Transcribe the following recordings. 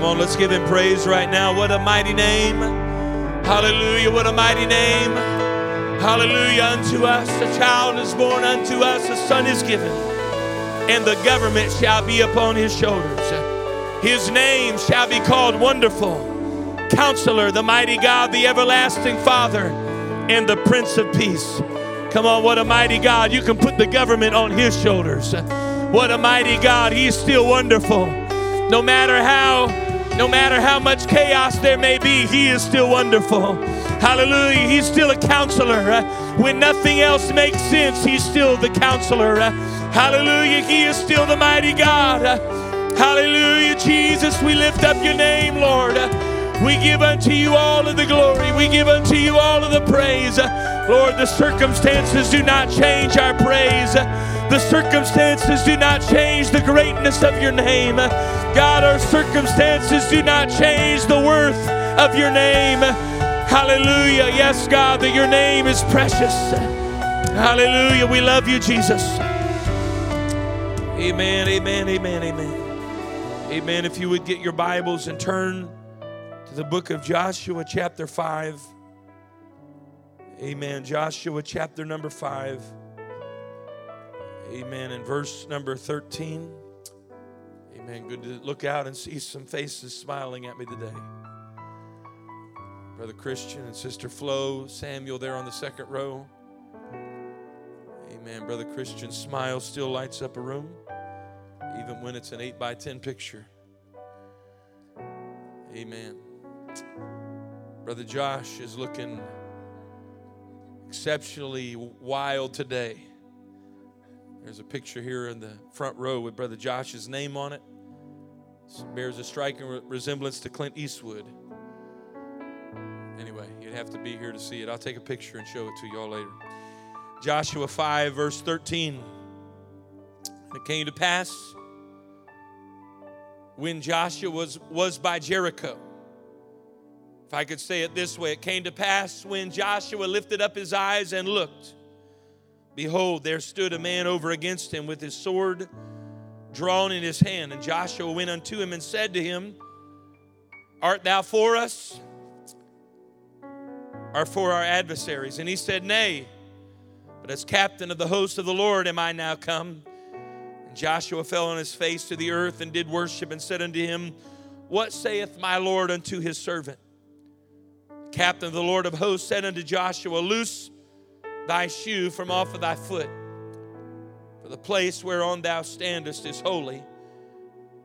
Come on, let's give him praise right now. What a mighty name. Hallelujah. What a mighty name. Hallelujah. Unto us a child is born, unto us a son is given, and the government shall be upon his shoulders. His name shall be called Wonderful, Counselor, the mighty God, the everlasting Father, and the Prince of Peace. Come on, what a mighty God. You can put the government on his shoulders. What a mighty God. He's still wonderful. No matter how no matter how much chaos there may be, He is still wonderful. Hallelujah. He's still a counselor. When nothing else makes sense, He's still the counselor. Hallelujah. He is still the mighty God. Hallelujah. Jesus, we lift up your name, Lord. We give unto you all of the glory. We give unto you all of the praise. Lord, the circumstances do not change our praise. The circumstances do not change the greatness of your name. God, our circumstances do not change the worth of your name. Hallelujah. Yes, God, that your name is precious. Hallelujah. We love you, Jesus. Amen, amen, amen, amen. Amen. If you would get your Bibles and turn to the book of Joshua, chapter 5. Amen. Joshua, chapter number 5. Amen. In verse number 13. Amen. Good to look out and see some faces smiling at me today. Brother Christian and Sister Flo, Samuel there on the second row. Amen. Brother Christian's smile still lights up a room, even when it's an 8 by 10 picture. Amen. Brother Josh is looking exceptionally wild today. There's a picture here in the front row with Brother Josh's name on it. it bears a striking resemblance to Clint Eastwood. Anyway, you'd have to be here to see it. I'll take a picture and show it to y'all later. Joshua 5, verse 13. It came to pass when Joshua was, was by Jericho. If I could say it this way, it came to pass when Joshua lifted up his eyes and looked Behold, there stood a man over against him with his sword drawn in his hand. And Joshua went unto him and said to him, Art thou for us or for our adversaries? And he said, Nay, but as captain of the host of the Lord am I now come. And Joshua fell on his face to the earth and did worship and said unto him, What saith my Lord unto his servant? Captain of the Lord of hosts said unto Joshua, Loose thy shoe from off of thy foot. For the place whereon thou standest is holy.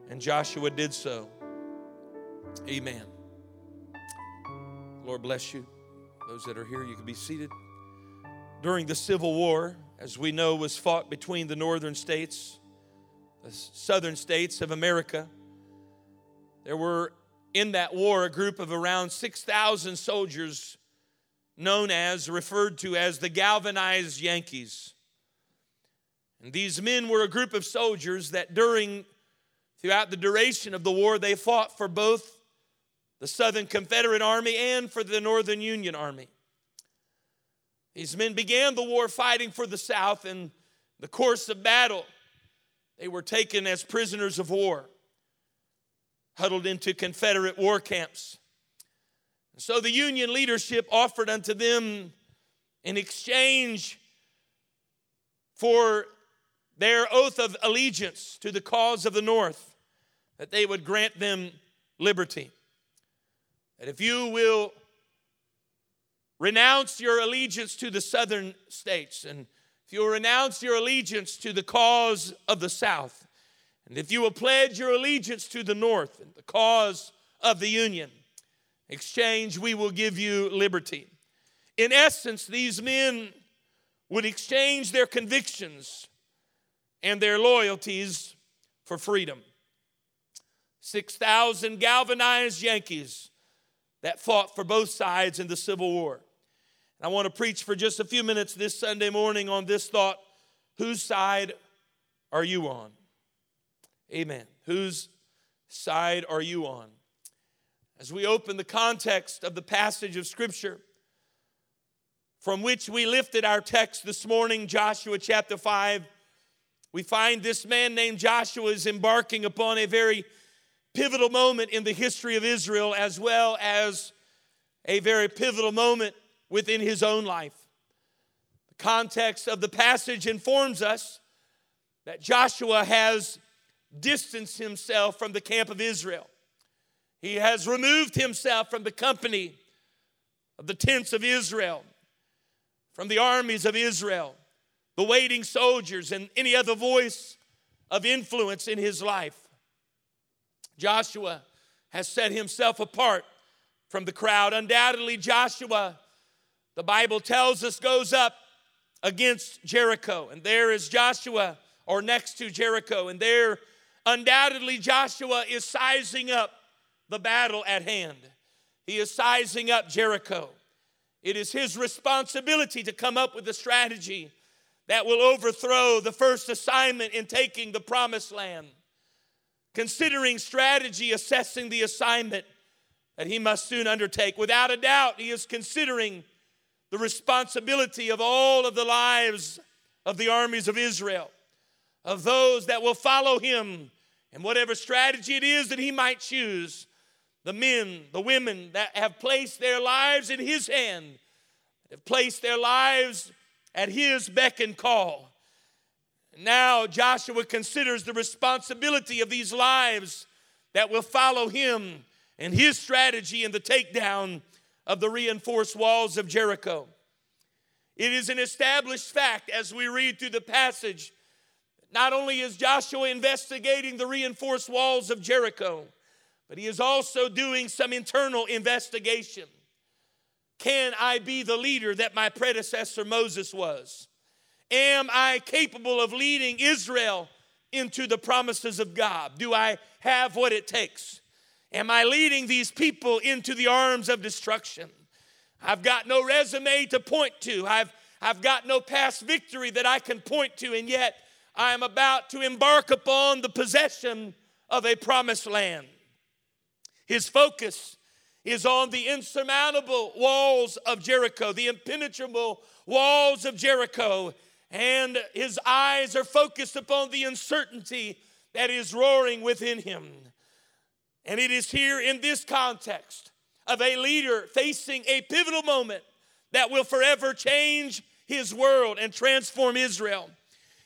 And Joshua did so. Amen. Lord bless you. Those that are here, you can be seated. During the Civil War, as we know, was fought between the northern states, the southern states of America. There were in that war a group of around 6,000 soldiers known as, referred to as the galvanized Yankees. And these men were a group of soldiers that during, throughout the duration of the war, they fought for both the Southern Confederate Army and for the Northern Union Army. These men began the war fighting for the South. In the course of battle, they were taken as prisoners of war, huddled into Confederate war camps. So the Union leadership offered unto them in exchange for their oath of allegiance to the cause of the North that they would grant them liberty. That if you will renounce your allegiance to the southern states, and if you will renounce your allegiance to the cause of the South, and if you will pledge your allegiance to the North and the cause of the Union, exchange, we will give you liberty. In essence, these men would exchange their convictions and their loyalties for freedom. 6,000 galvanized Yankees that fought for both sides in the Civil War. I want to preach for just a few minutes this Sunday morning on this thought whose side are you on? Amen. Whose side are you on? As we open the context of the passage of Scripture from which we lifted our text this morning, Joshua chapter 5, we find this man named Joshua is embarking upon a very pivotal moment in the history of Israel as well as a very pivotal moment within his own life. The context of the passage informs us that Joshua has distanced himself from the camp of Israel. He has removed himself from the company of the tents of Israel from the armies of Israel, the waiting soldiers, and any other voice of influence in his life. Joshua has set himself apart from the crowd. Undoubtedly, Joshua, the Bible tells us, goes up against Jericho. And there is Joshua, or next to Jericho. And there, undoubtedly, Joshua is sizing up the battle at hand. He is sizing up Jericho. It is his responsibility to come up with a strategy that will overthrow the first assignment in taking the promised land. Considering strategy, assessing the assignment that he must soon undertake. Without a doubt, he is considering the responsibility of all of the lives of the armies of Israel, of those that will follow him, and whatever strategy it is that he might choose the men, the women that have placed their lives in His hand, have placed their lives at His beck and call. Now Joshua considers the responsibility of these lives that will follow him and his strategy in the takedown of the reinforced walls of Jericho. It is an established fact as we read through the passage. Not only is Joshua investigating the reinforced walls of Jericho, but he is also doing some internal investigation. Can I be the leader that my predecessor Moses was? Am I capable of leading Israel into the promises of God? Do I have what it takes? Am I leading these people into the arms of destruction? I've got no resume to point to. I've, I've got no past victory that I can point to, and yet I am about to embark upon the possession of a promised land. His focus is on the insurmountable walls of Jericho, the impenetrable walls of Jericho, and his eyes are focused upon the uncertainty that is roaring within him. And it is here in this context of a leader facing a pivotal moment that will forever change his world and transform Israel.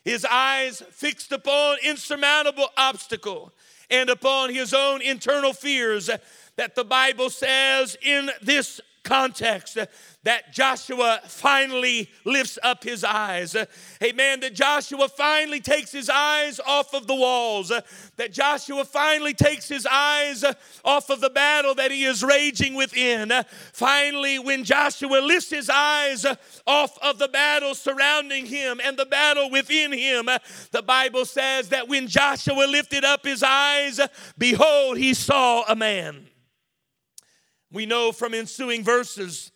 His eyes fixed upon insurmountable obstacle and upon his own internal fears that the Bible says in this context uh, that Joshua finally lifts up his eyes. Uh, amen. That Joshua finally takes his eyes off of the walls. Uh, that Joshua finally takes his eyes off of the battle that he is raging within. Finally, when Joshua lifts his eyes off of the battle surrounding him and the battle within him, the Bible says that when Joshua lifted up his eyes, behold, he saw a man. We know from ensuing verses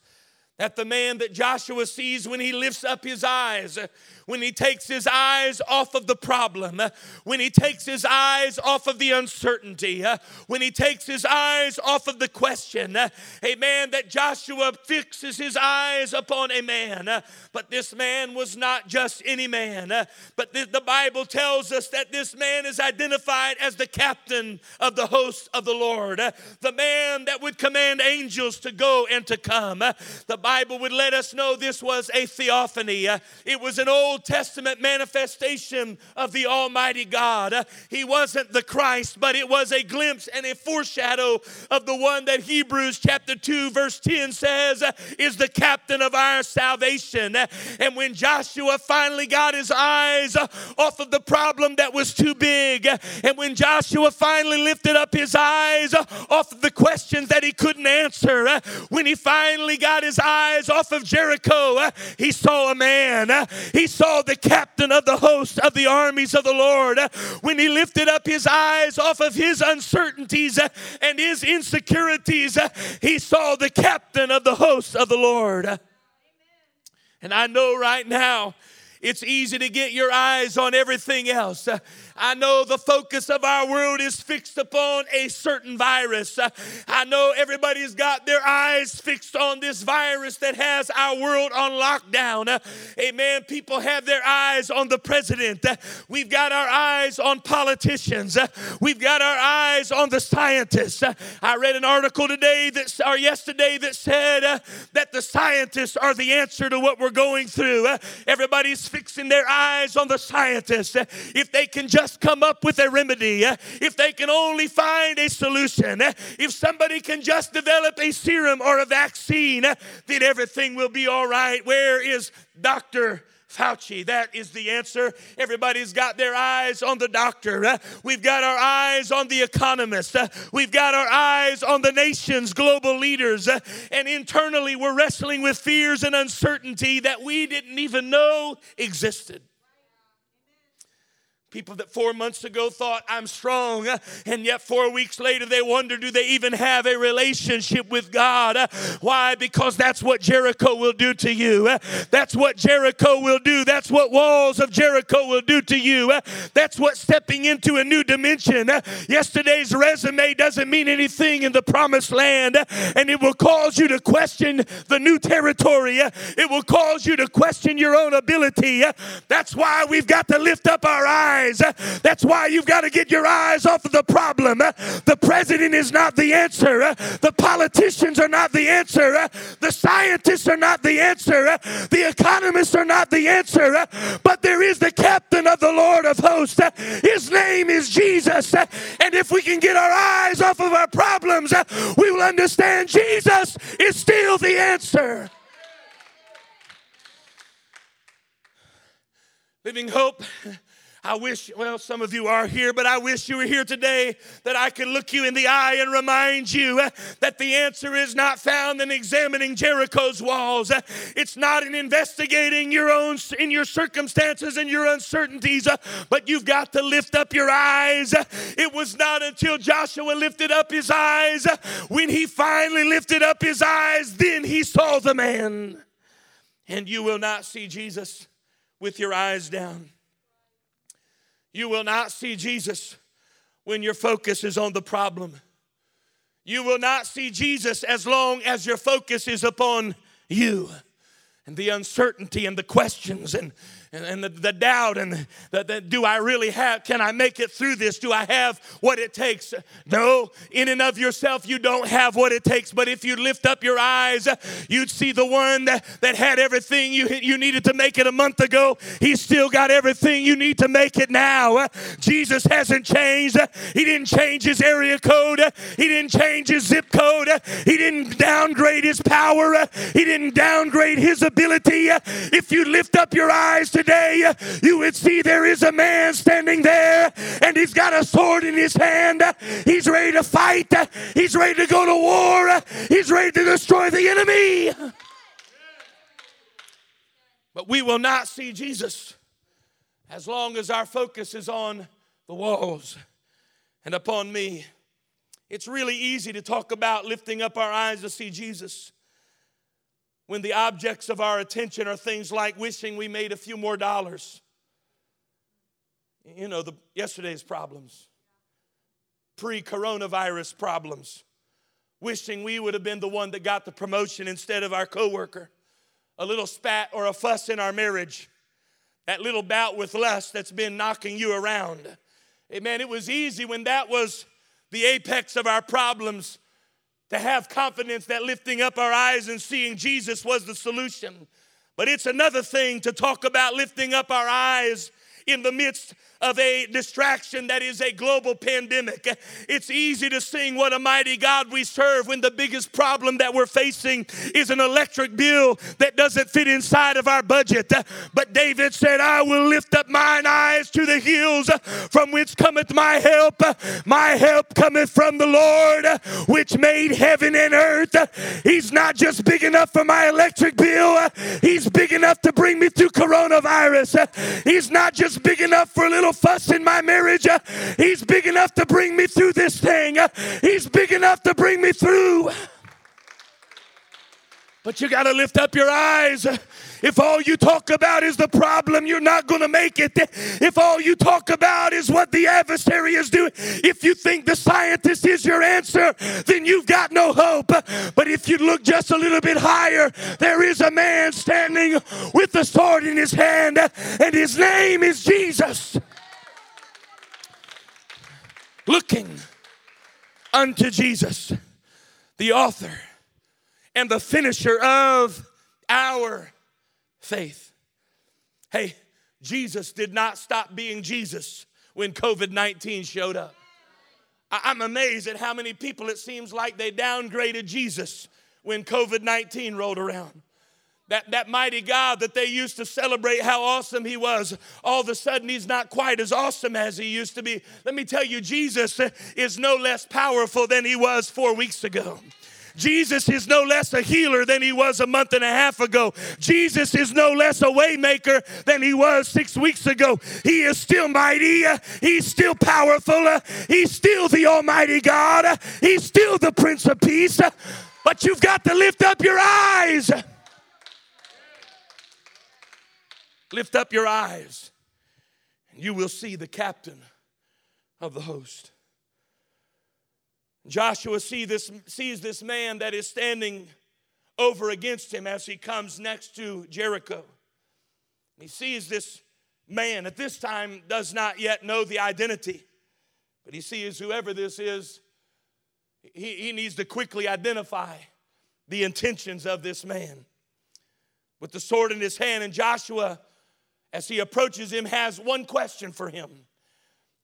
that the man that Joshua sees when he lifts up his eyes when he takes his eyes off of the problem, when he takes his eyes off of the uncertainty, when he takes his eyes off of the question. Amen. That Joshua fixes his eyes upon a man. But this man was not just any man. But the, Bible tells us that this man is identified as the captain of the host of the Lord, the man that would command angels to go and to come. The Bible would let us know this was a theophany. It was an old Old Testament manifestation of the Almighty God. Uh, he wasn't the Christ, but it was a glimpse and a foreshadow of the one that Hebrews chapter 2, verse 10 says uh, is the captain of our salvation. Uh, and when Joshua finally got his eyes off of the problem that was too big, and when Joshua finally lifted up his eyes off of the questions that he couldn't answer, when he finally got his eyes off of Jericho, he saw a man. He saw saw the captain of the host of the armies of the Lord. Uh, when he lifted up his eyes off of his uncertainties uh, and his insecurities, uh, he saw the captain of the host of the Lord. And I know right now it's easy to get your eyes on everything else. I know the focus of our world is fixed upon a certain virus. I know everybody's got their eyes fixed on this virus that has our world on lockdown. Amen. People have their eyes on the president. We've got our eyes on politicians. We've got our eyes on the scientists. I read an article today that or yesterday that said that the scientists are the answer to what we're going through. Everybody's fixing their eyes on the scientists. Uh, if they can just come up with a remedy, uh, if they can only find a solution, uh, if somebody can just develop a serum or a vaccine, then everything will be all right. Where is Dr. Fauci. That is the answer. Everybody's got their eyes on the doctor. Uh, we've got our eyes on the economist. Uh, we've got our eyes on the nation's global leaders. Uh, and internally, we're wrestling with fears and uncertainty that we didn't even know existed. People that four months ago thought I'm strong, and yet four weeks later they wonder do they even have a relationship with God? Why? Because that's what Jericho will do to you. That's what Jericho will do. That's what walls of Jericho will do to you. That's what stepping into a new dimension. Yesterday's resume doesn't mean anything in the promised land, and it will cause you to question the new territory. It will cause you to question your own ability. That's why we've got to lift up our eyes eyes. That's why you've got to get your eyes off of the problem. The president is not the answer. The politicians are not the answer. The scientists are not the answer. The economists are not the answer. But there is the captain of the Lord of hosts. His name is Jesus. And if we can get our eyes off of our problems, we will understand Jesus is still the answer. Living Hope I wish, well, some of you are here, but I wish you were here today that I could look you in the eye and remind you uh, that the answer is not found in examining Jericho's walls. Uh, it's not in investigating your own, in your circumstances and your uncertainties, uh, but you've got to lift up your eyes. It was not until Joshua lifted up his eyes, when he finally lifted up his eyes, then he saw the man. And you will not see Jesus with your eyes down. You will not see Jesus when your focus is on the problem. You will not see Jesus as long as your focus is upon you and the uncertainty and the questions and and, and the, the, doubt and the, the, do I really have, can I make it through this? Do I have what it takes? No, in and of yourself, you don't have what it takes. But if you lift up your eyes, you'd see the one that, that had everything you, you needed to make it a month ago. He's still got everything you need to make it now. Jesus hasn't changed. He didn't change his area code. He didn't change his zip code. He didn't downgrade his power. He didn't downgrade his ability. If you lift up your eyes to today, you would see there is a man standing there and he's got a sword in his hand. He's ready to fight. He's ready to go to war. He's ready to destroy the enemy. But we will not see Jesus as long as our focus is on the walls and upon me. It's really easy to talk about lifting up our eyes to see Jesus when the objects of our attention are things like wishing we made a few more dollars. You know, the, yesterday's problems, pre coronavirus problems, wishing we would have been the one that got the promotion instead of our coworker, a little spat or a fuss in our marriage, that little bout with lust that's been knocking you around. Amen. It was easy when that was the apex of our problems to have confidence that lifting up our eyes and seeing Jesus was the solution. But it's another thing to talk about lifting up our eyes in the midst of a distraction that is a global pandemic. It's easy to sing what a mighty God we serve when the biggest problem that we're facing is an electric bill that doesn't fit inside of our budget. But David said, I will lift up mine eyes to the hills from which cometh my help. My help cometh from the Lord, which made heaven and earth. He's not just big enough for my electric bill, He's big enough to bring me through coronavirus. He's not just big enough for a little fuss in my marriage. Uh, he's big enough to bring me through this thing. Uh, he's big enough to bring me through. But you got to lift up your eyes. If all you talk about is the problem, you're not going to make it. If all you talk about is what the adversary is doing, if you think the scientist is your answer, then you've got no hope. But if you look just a little bit higher, there is a man standing with a sword in his hand, and his name is Jesus looking unto Jesus, the author and the finisher of our faith. Hey, Jesus did not stop being Jesus when COVID 19 showed up. I'm amazed at how many people it seems like they downgraded Jesus when COVID 19 rolled around. That, that mighty God that they used to celebrate how awesome he was, all of a sudden he's not quite as awesome as he used to be. Let me tell you, Jesus is no less powerful than he was four weeks ago. Jesus is no less a healer than he was a month and a half ago. Jesus is no less a waymaker than he was six weeks ago. He is still mighty. He's still powerful. He's still the Almighty God. He's still the Prince of Peace. But you've got to lift up your eyes. Lift up your eyes, and you will see the captain of the host. Joshua see this, sees this man that is standing over against him as he comes next to Jericho. He sees this man, at this time, does not yet know the identity, but he sees whoever this is, he, he needs to quickly identify the intentions of this man. With the sword in his hand, and Joshua as he approaches him, has one question for him.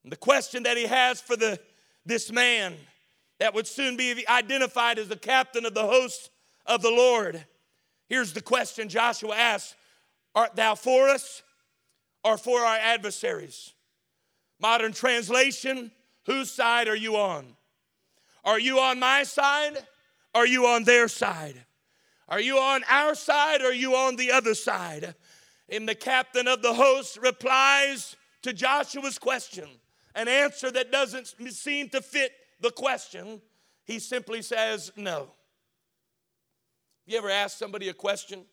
The question that he has for the, this man that would soon be identified as the captain of the host of the Lord. Here's the question Joshua asks Art thou for us or for our adversaries? Modern translation Whose side are you on? Are you on my side? Are you on their side? Are you on our side or are you on the other side? And the captain of the host replies to Joshua's question, an answer that doesn't seem to fit the question. He simply says, No. Have you ever ask somebody a question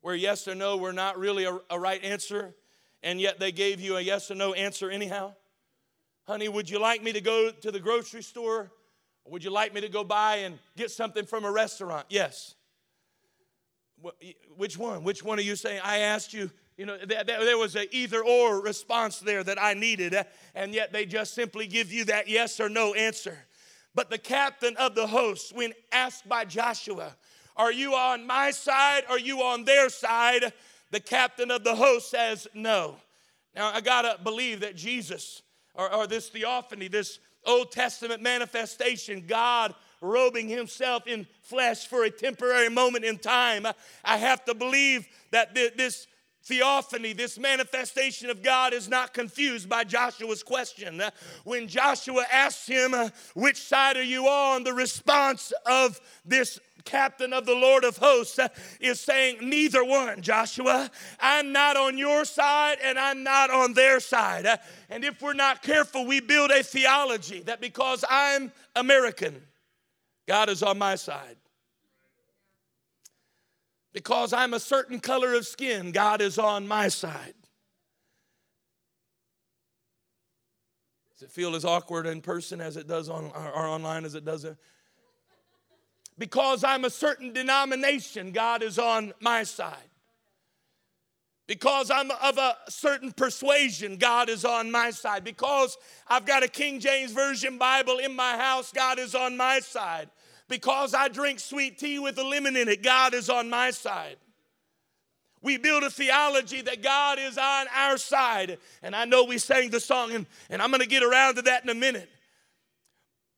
where yes or no were not really a, a right answer, and yet they gave you a yes or no answer anyhow? Honey, would you like me to go to the grocery store? Or would you like me to go buy and get something from a restaurant? Yes. Which one? Which one are you saying? I asked you. You know, there was a either or response there that I needed, eh? and yet they just simply give you that yes or no answer. But the captain of the host, when asked by Joshua, Are you on my side? Are you on their side? The captain of the host says, No. Now, I gotta believe that Jesus, or, or this theophany, this Old Testament manifestation, God robing himself in flesh for a temporary moment in time. I have to believe that this theophany, this manifestation of God, is not confused by Joshua's question. Uh, when Joshua asks him, uh, Which side are you on? the response of this captain of the Lord of hosts uh, is saying, Neither one, Joshua. I'm not on your side and I'm not on their side. And if we're not careful, we build a theology that because I'm American, God is on my side. Because I'm a certain color of skin, God is on my side. Does it feel as awkward in person as it does on or online as it does? Because I'm a certain denomination, God is on my side. Because I'm of a certain persuasion, God is on my side. Because I've got a King James Version Bible in my house, God is on my side. Because I drink sweet tea with a lemon in it, God is on my side. we build a theology that God is on our side. And I know we sang the song, and, and I'm going to get around to that in a minute.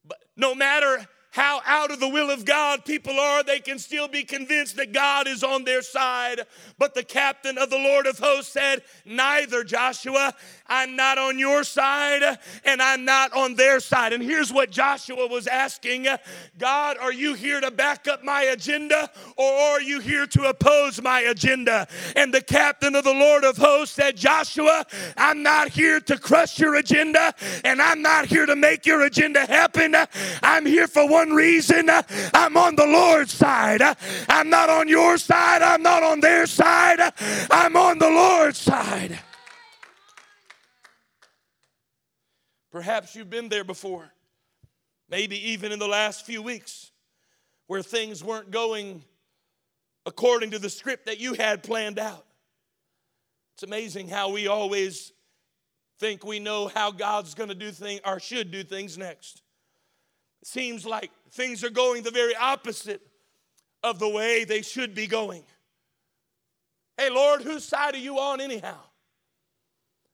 But no matter how out of the will of God people are, they can still be convinced that God is on their side. But the captain of the Lord of hosts said, Neither, Joshua. I'm not on your side and I'm not on their side. And here's what Joshua was asking God, are you here to back up my agenda or are you here to oppose my agenda? And the captain of the Lord of hosts said, Joshua, I'm not here to crush your agenda and I'm not here to make your agenda happen. I'm here for one reason uh, I'm on the Lord's side. Uh, I'm not on your side, I'm not on their side, uh, I'm on the Lord's side. Perhaps you've been there before, maybe even in the last few weeks, where things weren't going according to the script that you had planned out. It's amazing how we always think we know how God's going to do things or should do things next. Seems like things are going the very opposite of the way they should be going. Hey, Lord, whose side are you on anyhow?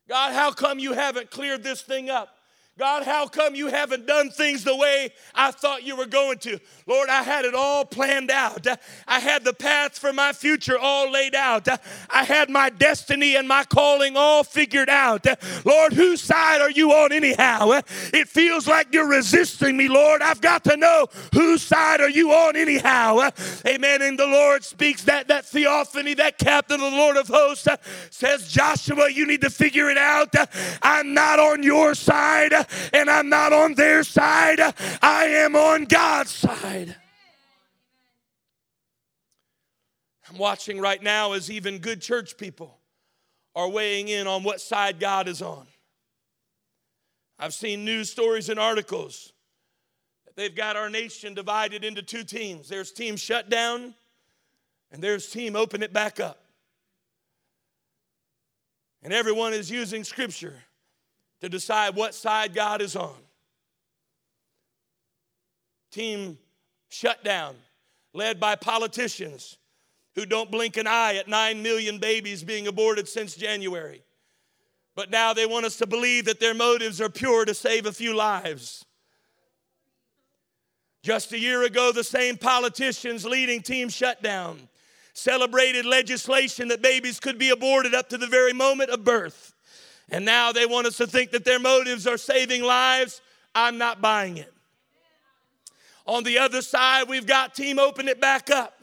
God, how come you haven't cleared this thing up? God, how come you haven't done things the way I thought you were going to? Lord, I had it all planned out. I had the path for my future all laid out. I had my destiny and my calling all figured out. Lord, whose side are you on anyhow? It feels like you're resisting me, Lord. I've got to know whose side are you on anyhow? Amen. And the Lord speaks that, that theophany, that captain of the Lord of hosts says, Joshua, you need to figure it out. I'm not on your side and I'm not on their side, I am on God's side. I'm watching right now as even good church people are weighing in on what side God is on. I've seen news stories and articles that they've got our nation divided into two teams. There's team shut down, and there's team open it back up. And everyone is using scripture to decide what side God is on. Team shutdown, led by politicians who don't blink an eye at 9 million babies being aborted since January. But now they want us to believe that their motives are pure to save a few lives. Just a year ago, the same politicians leading Team Shutdown celebrated legislation that babies could be aborted up to the very moment of birth. And now they want us to think that their motives are saving lives. I'm not buying it. On the other side, we've got Team Open It Back Up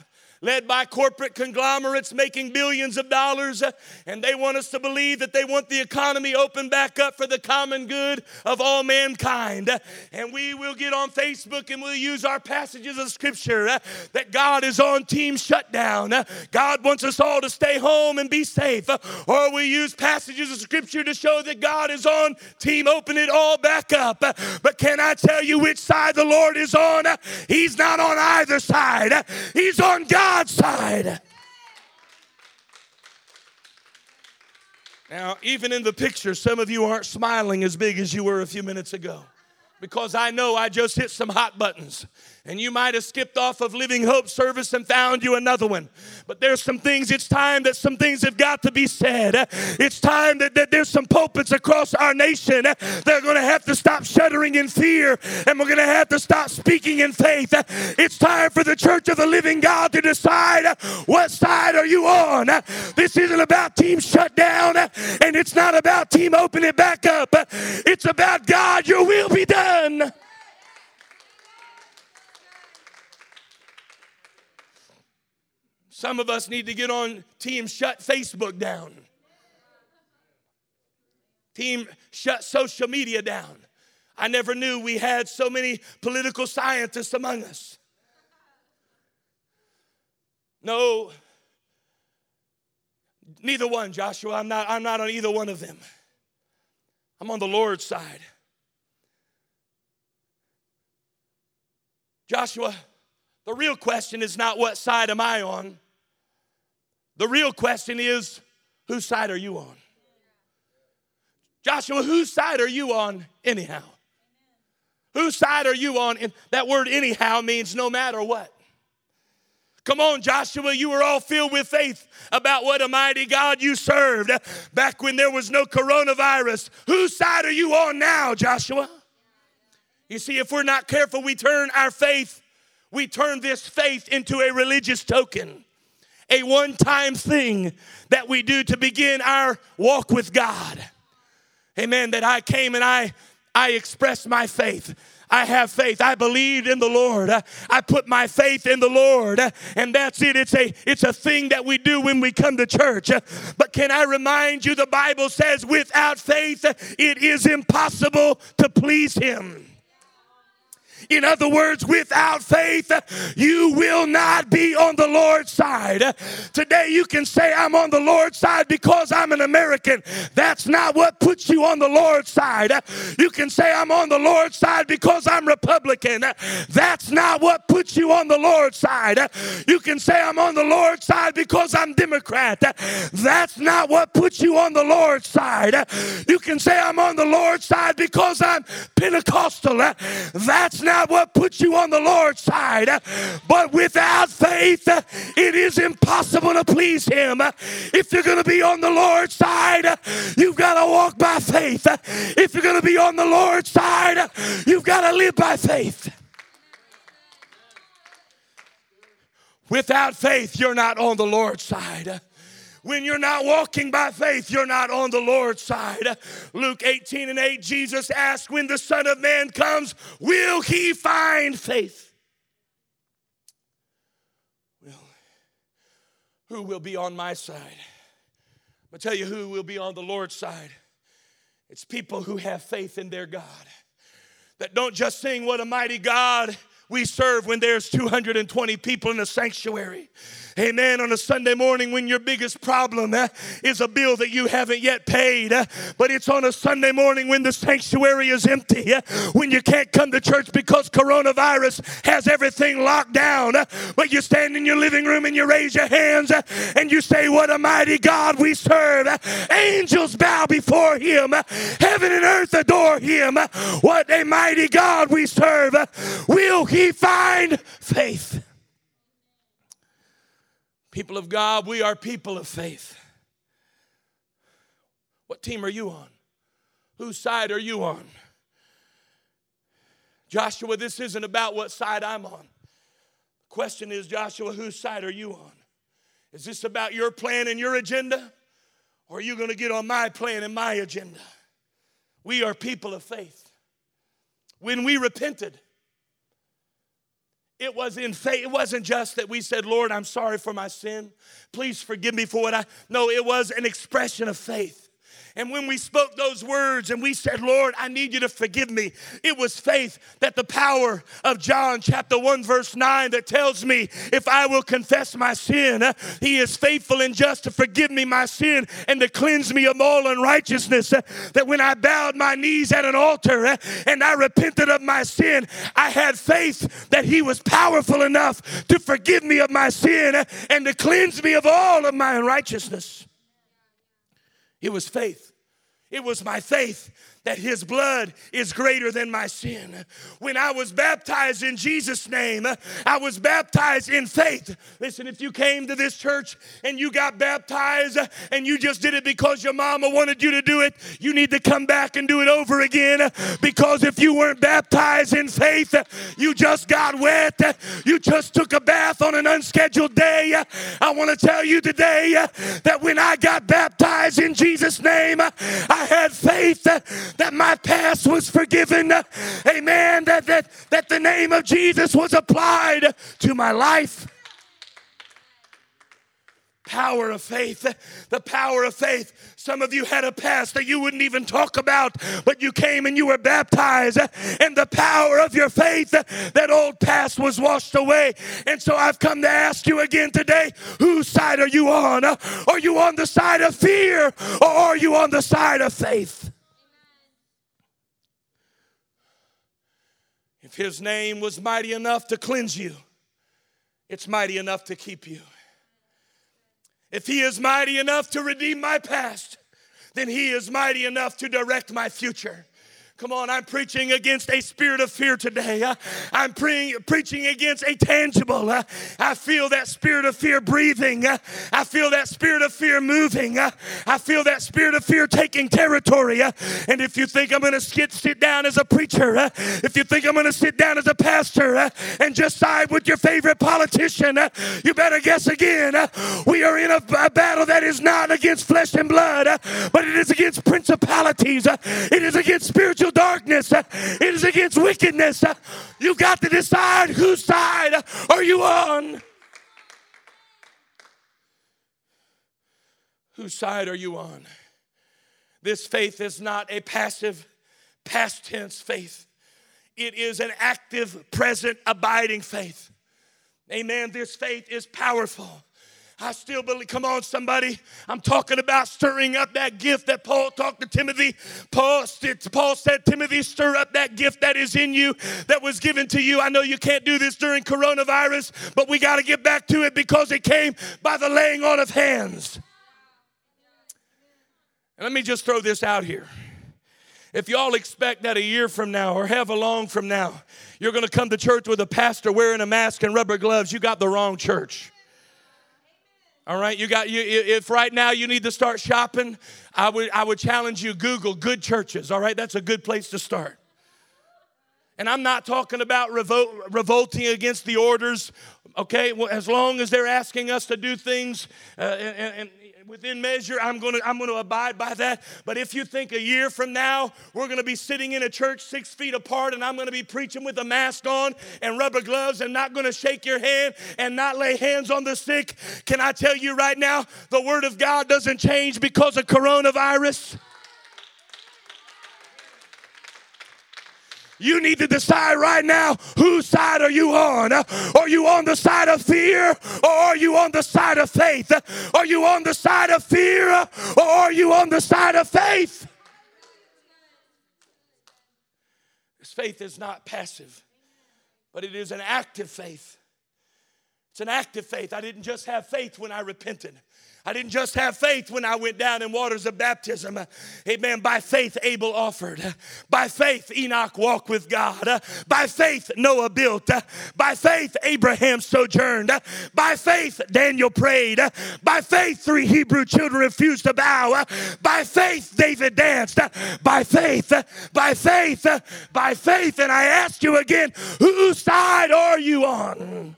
led by corporate conglomerates making billions of dollars, uh, and they want us to believe that they want the economy open back up for the common good of all mankind. And we will get on Facebook and we'll use our passages of scripture uh, that God is on team shutdown. Uh, God wants us all to stay home and be safe. Or we use passages of scripture to show that God is on team open it all back up. But can I tell you which side the Lord is on? He's not on either side. He's on God God's side. Now, even in the picture, some of you aren't smiling as big as you were a few minutes ago because I know I just hit some hot buttons. And you might have skipped off of Living Hope service and found you another one. But there's some things, it's time that some things have got to be said. It's time that, that there's some pulpits across our nation that are going to have to stop shuddering in fear and we're going to have to stop speaking in faith. It's time for the church of the living God to decide what side are you on. This isn't about team shutdown and it's not about team open it back up. It's about God, your will be done. Some of us need to get on team shut Facebook down. Team shut social media down. I never knew we had so many political scientists among us. No, neither one, Joshua. I'm not, I'm not on either one of them. I'm on the Lord's side. Joshua, the real question is not what side am I on? The real question is whose side are you on? Joshua, whose side are you on anyhow? Whose side are you on? And that word anyhow means no matter what. Come on, Joshua, you were all filled with faith about what a mighty God you served back when there was no coronavirus. Whose side are you on now, Joshua? You see, if we're not careful, we turn our faith, we turn this faith into a religious token, a one time thing that we do to begin our walk with God. Amen. That I came and I, I expressed my faith. I have faith. I believed in the Lord. I put my faith in the Lord. And that's it. It's a it's a thing that we do when we come to church. But can I remind you the Bible says without faith it is impossible to please him. In other words, without faith, you will not be on the Lord's side. Today, you can say, I'm on the Lord's side because I'm an American. That's not what puts you on the Lord's side. You can say, I'm on the Lord's side because I'm Republican. That's not what puts you on the Lord's side. You can say, I'm on the Lord's side because I'm Democrat. That's not what puts you on the Lord's side. You can say, I'm on the Lord's side because I'm Pentecostal. That's not not what puts you on the Lord's side. But without faith, it is impossible to please Him. If you're going to be on the Lord's side, you've got to walk by faith. If you're going to be on the Lord's side, you've got to live by faith. Without faith, you're not on the Lord's side. When you're not walking by faith, you're not on the Lord's side. Luke 18 and 8, Jesus asked, When the Son of Man comes, will he find faith? Well, who will be on my side? I'll tell you who will be on the Lord's side. It's people who have faith in their God, that don't just sing, What a mighty God we serve when there's 220 people in the sanctuary. Amen. On a Sunday morning when your biggest problem uh, is a bill that you haven't yet paid, uh, but it's on a Sunday morning when the sanctuary is empty, uh, when you can't come to church because coronavirus has everything locked down, but you stand in your living room and you raise your hands and you say, What a mighty God we serve. Angels bow before him, heaven and earth adore him. What a mighty God we serve. Will he find faith. People of God, we are people of faith. What team are you on? Whose side are you on? Joshua, this isn't about what side I'm on. The question is, Joshua, whose side are you on? Is this about your plan and your agenda? Or are you going to get on my plan and my agenda? We are people of faith. When we repented, it was in faith. It wasn't just that we said, Lord, I'm sorry for my sin. Please forgive me for what I. No, it was an expression of faith. And when we spoke those words and we said, Lord, I need you to forgive me, it was faith that the power of John chapter 1, verse 9, that tells me if I will confess my sin, he is faithful and just to forgive me my sin and to cleanse me of all unrighteousness. That when I bowed my knees at an altar and I repented of my sin, I had faith that he was powerful enough to forgive me of my sin and to cleanse me of all of my unrighteousness. It was faith. It was my faith that his blood is greater than my sin. When I was baptized in Jesus' name, I was baptized in faith. Listen, if you came to this church and you got baptized and you just did it because your mama wanted you to do it, you need to come back and do it over again because if you weren't baptized in faith, you just got wet, you just took a bath on an unscheduled day. I want to tell you today that when I got baptized in Jesus' name, I had faith that my past was forgiven. Amen. That, that, that the name of Jesus was applied to my life power of faith. The power of faith. Some of you had a past that you wouldn't even talk about, but you came and you were baptized, and the power of your faith, that old past was washed away. And so I've come to ask you again today whose side are you on? Are you on the side of fear, or are you on the side of faith? If his name was mighty enough to cleanse you, it's mighty enough to keep you. If he is mighty enough to redeem my past, then he is mighty enough to direct my future. Come on, I'm preaching against a spirit of fear today. Uh, I'm pre- preaching against a tangible. Uh, I feel that spirit of fear breathing. Uh, I feel that spirit of fear moving. Uh, I feel that spirit of fear taking territory. Uh, and if you think I'm going to sit, sit down as a preacher, uh, if you think I'm going to sit down as a pastor and just side with your favorite politician, you better guess again. we are in a, a, battle that is not against flesh and blood, but it is against principalities. it is against spiritual darkness, it is against wickedness. You've got to decide whose side are you on? Whose side are you on? This faith is not a passive, past tense faith. It is an active, present, abiding faith. Amen. This faith is powerful. I still believe, come on, somebody. I'm talking about stirring up that gift that Paul talked to Timothy. Paul, Paul said, Timothy, stir up that gift that is in you, that was given to you. I know you can't do this during coronavirus, but we got to get back to it because it came by the laying on of hands. And let me just throw this out here. If y'all expect that a year from now or however long from now, you're going to come to church with a pastor wearing a mask and rubber gloves, you got the wrong church. All right, you got you. If right now you need to start shopping, I would I would challenge you. Google good churches. All right, that's a good place to start. And I'm not talking about revolt, revolting against the orders. Okay, well, as long as they're asking us to do things uh, and, and, within measure, I'm going to I'm going to abide by that. But if you think a year from now we're going to be sitting in a church six feet apart and I'm going to be preaching with a mask on and rubber gloves and not going to shake your hand and not lay hands on the sick, can I tell you right now, the Word of God doesn't change because of coronavirus. You need to decide right now whose side are you on? Are you on the side of fear or are you on the side of faith? Are you on the side of fear or are you on the side of faith? This faith is not passive, but it is an active faith. It's an active faith. I didn't just have faith when I repented. I didn't just have faith when I went down in waters of baptism. Amen. By faith, Abel offered. By faith, Enoch walked with God. By faith, Noah built. By faith, Abraham sojourned. By faith, Daniel prayed. By faith, three Hebrew children refused to bow. By faith, David danced. By faith, by faith, by faith. And I ask you again, whose side are you on?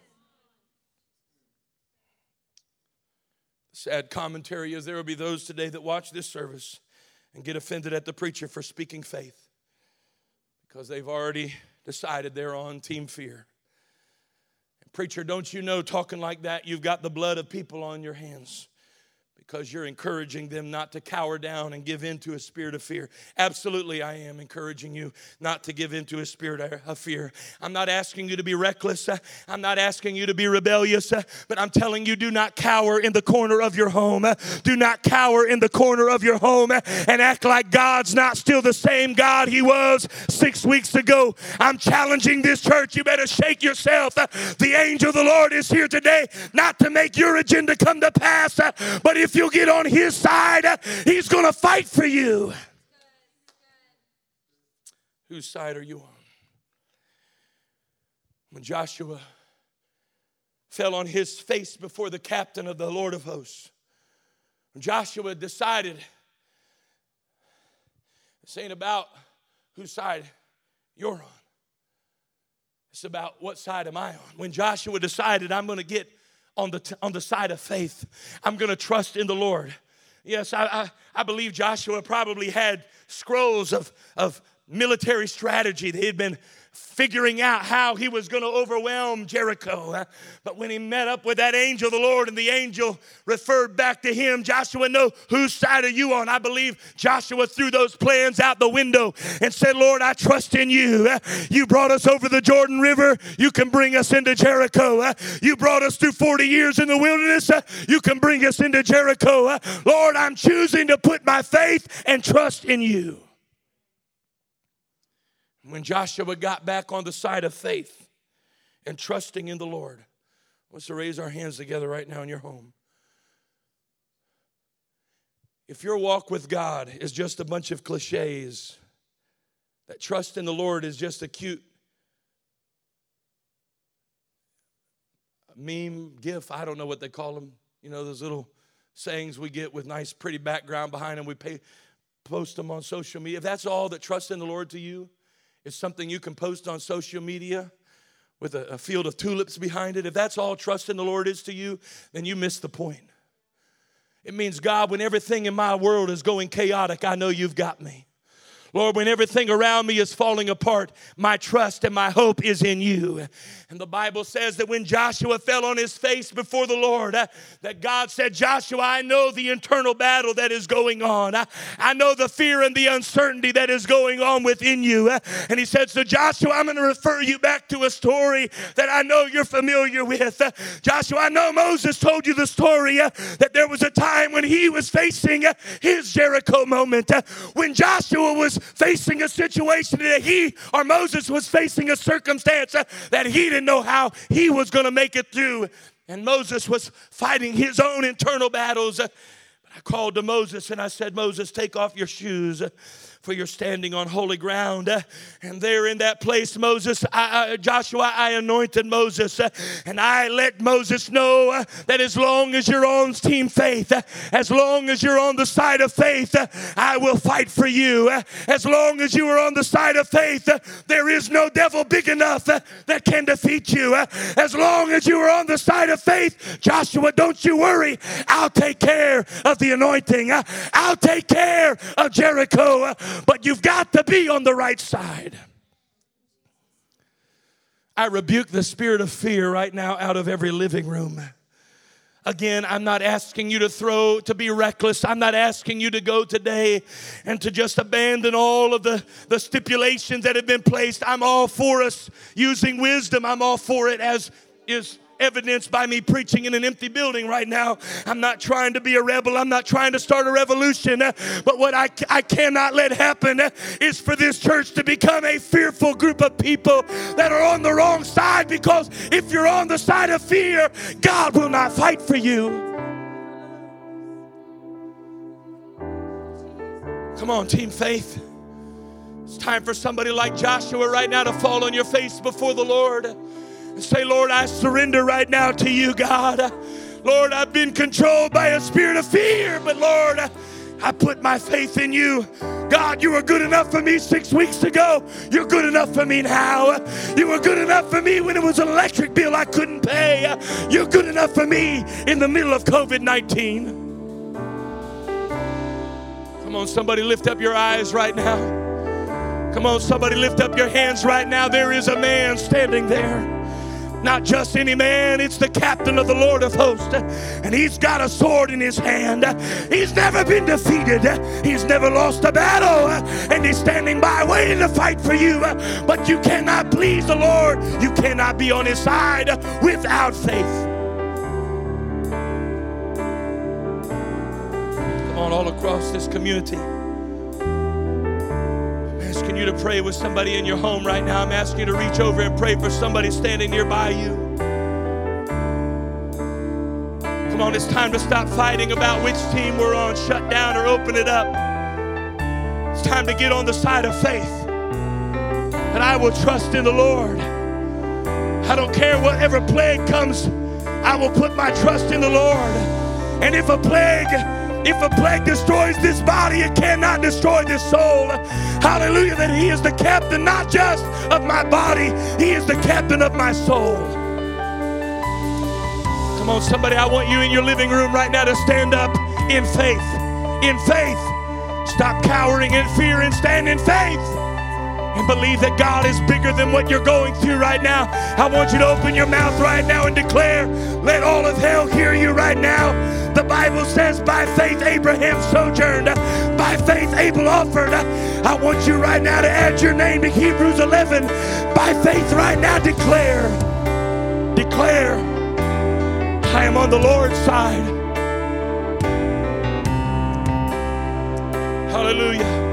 Sad commentary is there will be those today that watch this service and get offended at the preacher for speaking faith because they've already decided they're on team fear. preacher, don't you know, talking like that, you've got the blood of people on your hands because you're encouraging them not to cower down and give in to a spirit of fear. Absolutely, I am encouraging you not to give in to a spirit of fear. I'm not asking you to be reckless, I'm not asking you to be rebellious, but I'm telling you do not cower in the corner of your home. Do not cower in the corner of your home and act like God's not still the same God He was six weeks ago. I'm challenging this church. You better shake yourself. The angel of the Lord is here today, not to make your agenda come to pass, but if if you get on his side, he's going to fight for you. Whose side are you on? When Joshua fell on his face before the captain of the Lord of hosts, Joshua decided this ain't about whose side you're on. It's about what side am I on. When Joshua decided, I'm going to get on the, t- on the side of faith. I'm going to trust in the Lord. Yes, I, I, I, believe Joshua probably had scrolls of, of military strategy. They had been figuring out how he was going to overwhelm Jericho. But when he met up with that angel, the Lord, and the angel referred back to him, Joshua, know whose side are you on? I believe Joshua threw those plans out the window and said, Lord, I trust in you. You brought us over the Jordan River. You can bring us into Jericho. You brought us through 40 years in the wilderness. You can bring us into Jericho. Lord, I'm choosing to put my faith and trust in you. When Joshua got back on the side of faith and trusting in the Lord, let's raise our hands together right now in your home. If your walk with God is just a bunch of cliches, that trust in the Lord is just a cute meme, gif, I don't know what they call them. You know, those little sayings we get with nice, pretty background behind them. We pay, post them on social media. If that's all that trust in the Lord to you, is something you can post on social media with a, a field of tulips behind it. If that's all trust in the Lord is to you, then you miss the point. It means, God, when everything in my world is going chaotic, I know you've got me. Lord, when everything around me is falling apart, my trust and my hope is in you. And the Bible says that when Joshua fell on his face before the Lord, uh, that God said, Joshua, I know the internal battle that is going on. I, I know the fear and the uncertainty that is going on within you. Uh, and he said, So, Joshua, I'm going to refer you back to a story that I know you're familiar with. Uh, Joshua, I know Moses told you the story uh, that there was a time when he was facing uh, his Jericho moment, uh, when Joshua was facing a situation that he or Moses was facing a circumstance uh, that he didn't didn't know how he was going to make it through. And Moses was fighting his own internal battles. But I called to Moses and I said, Moses, take off your shoes for you're standing on holy ground. And there in that place, Moses, I, Joshua, I anointed Moses, and I let Moses know that as long as you're on team faith, as long as you're on the side of faith, I will fight for you. As long as you are on the side of faith, there is no devil big enough that can defeat you. As long as you are on the side of faith, Joshua, don't you worry. I'll take care of the anointing. I'll take care of Jericho but you've got to be on the right side. I rebuke the spirit of fear right now out of every living room. Again, I'm not asking you to throw, to be reckless. I'm not asking you to go today and to just abandon all of the, the stipulations that have been placed. I'm all for us using wisdom. I'm all for it, as is evidenced by me preaching in an empty building right now. I'm not trying to be a rebel. I'm not trying to start a revolution. But what I, I cannot let happen is for this church to become a fearful group of people that are on the wrong side because if you're on the side of fear, God will not fight for you. Come on, Team Faith. It's time for somebody like Joshua right now to fall on your face before the Lord and say, Lord, I surrender right now to you, God. Lord, I've been controlled by a spirit of fear, but Lord, I put my faith in you. God, you were good enough for me six weeks ago. You're good enough for me now. You were good enough for me when it was an electric bill I couldn't pay. You're good enough for me in the middle of COVID 19. Come on, somebody lift up your eyes right now. Come on, somebody lift up your hands right now. There is a man standing there. Not just any man, it's the captain of the Lord of hosts. And he's got a sword in his hand. He's never been defeated, he's never lost a battle. And he's standing by waiting to fight for you. But you cannot please the Lord, you cannot be on his side without faith. Come on, all across this community you to pray with somebody in your home right now. I'm asking you to reach over and pray for somebody standing nearby you. Come on, it's time to stop fighting about which team we're on, shut down or open it up. It's time to get on the side of faith. And I will trust in the Lord. I don't care whatever plague comes, I will put my trust in the Lord. And if a plague if a plague destroys this body, it cannot destroy this soul. Hallelujah, that He is the captain not just of my body, He is the captain of my soul. Come on, somebody, I want you in your living room right now to stand up in faith. In faith. Stop cowering in fear and stand in faith and believe that God is bigger than what you're going through right now. I want you to open your mouth right now and declare, let all of hell hear you right now. The Bible says, by faith Abraham sojourned, by faith Abel offered. I want you right now to add your name to Hebrews 11. By faith right now declare, declare, I am on the Lord's side. Hallelujah.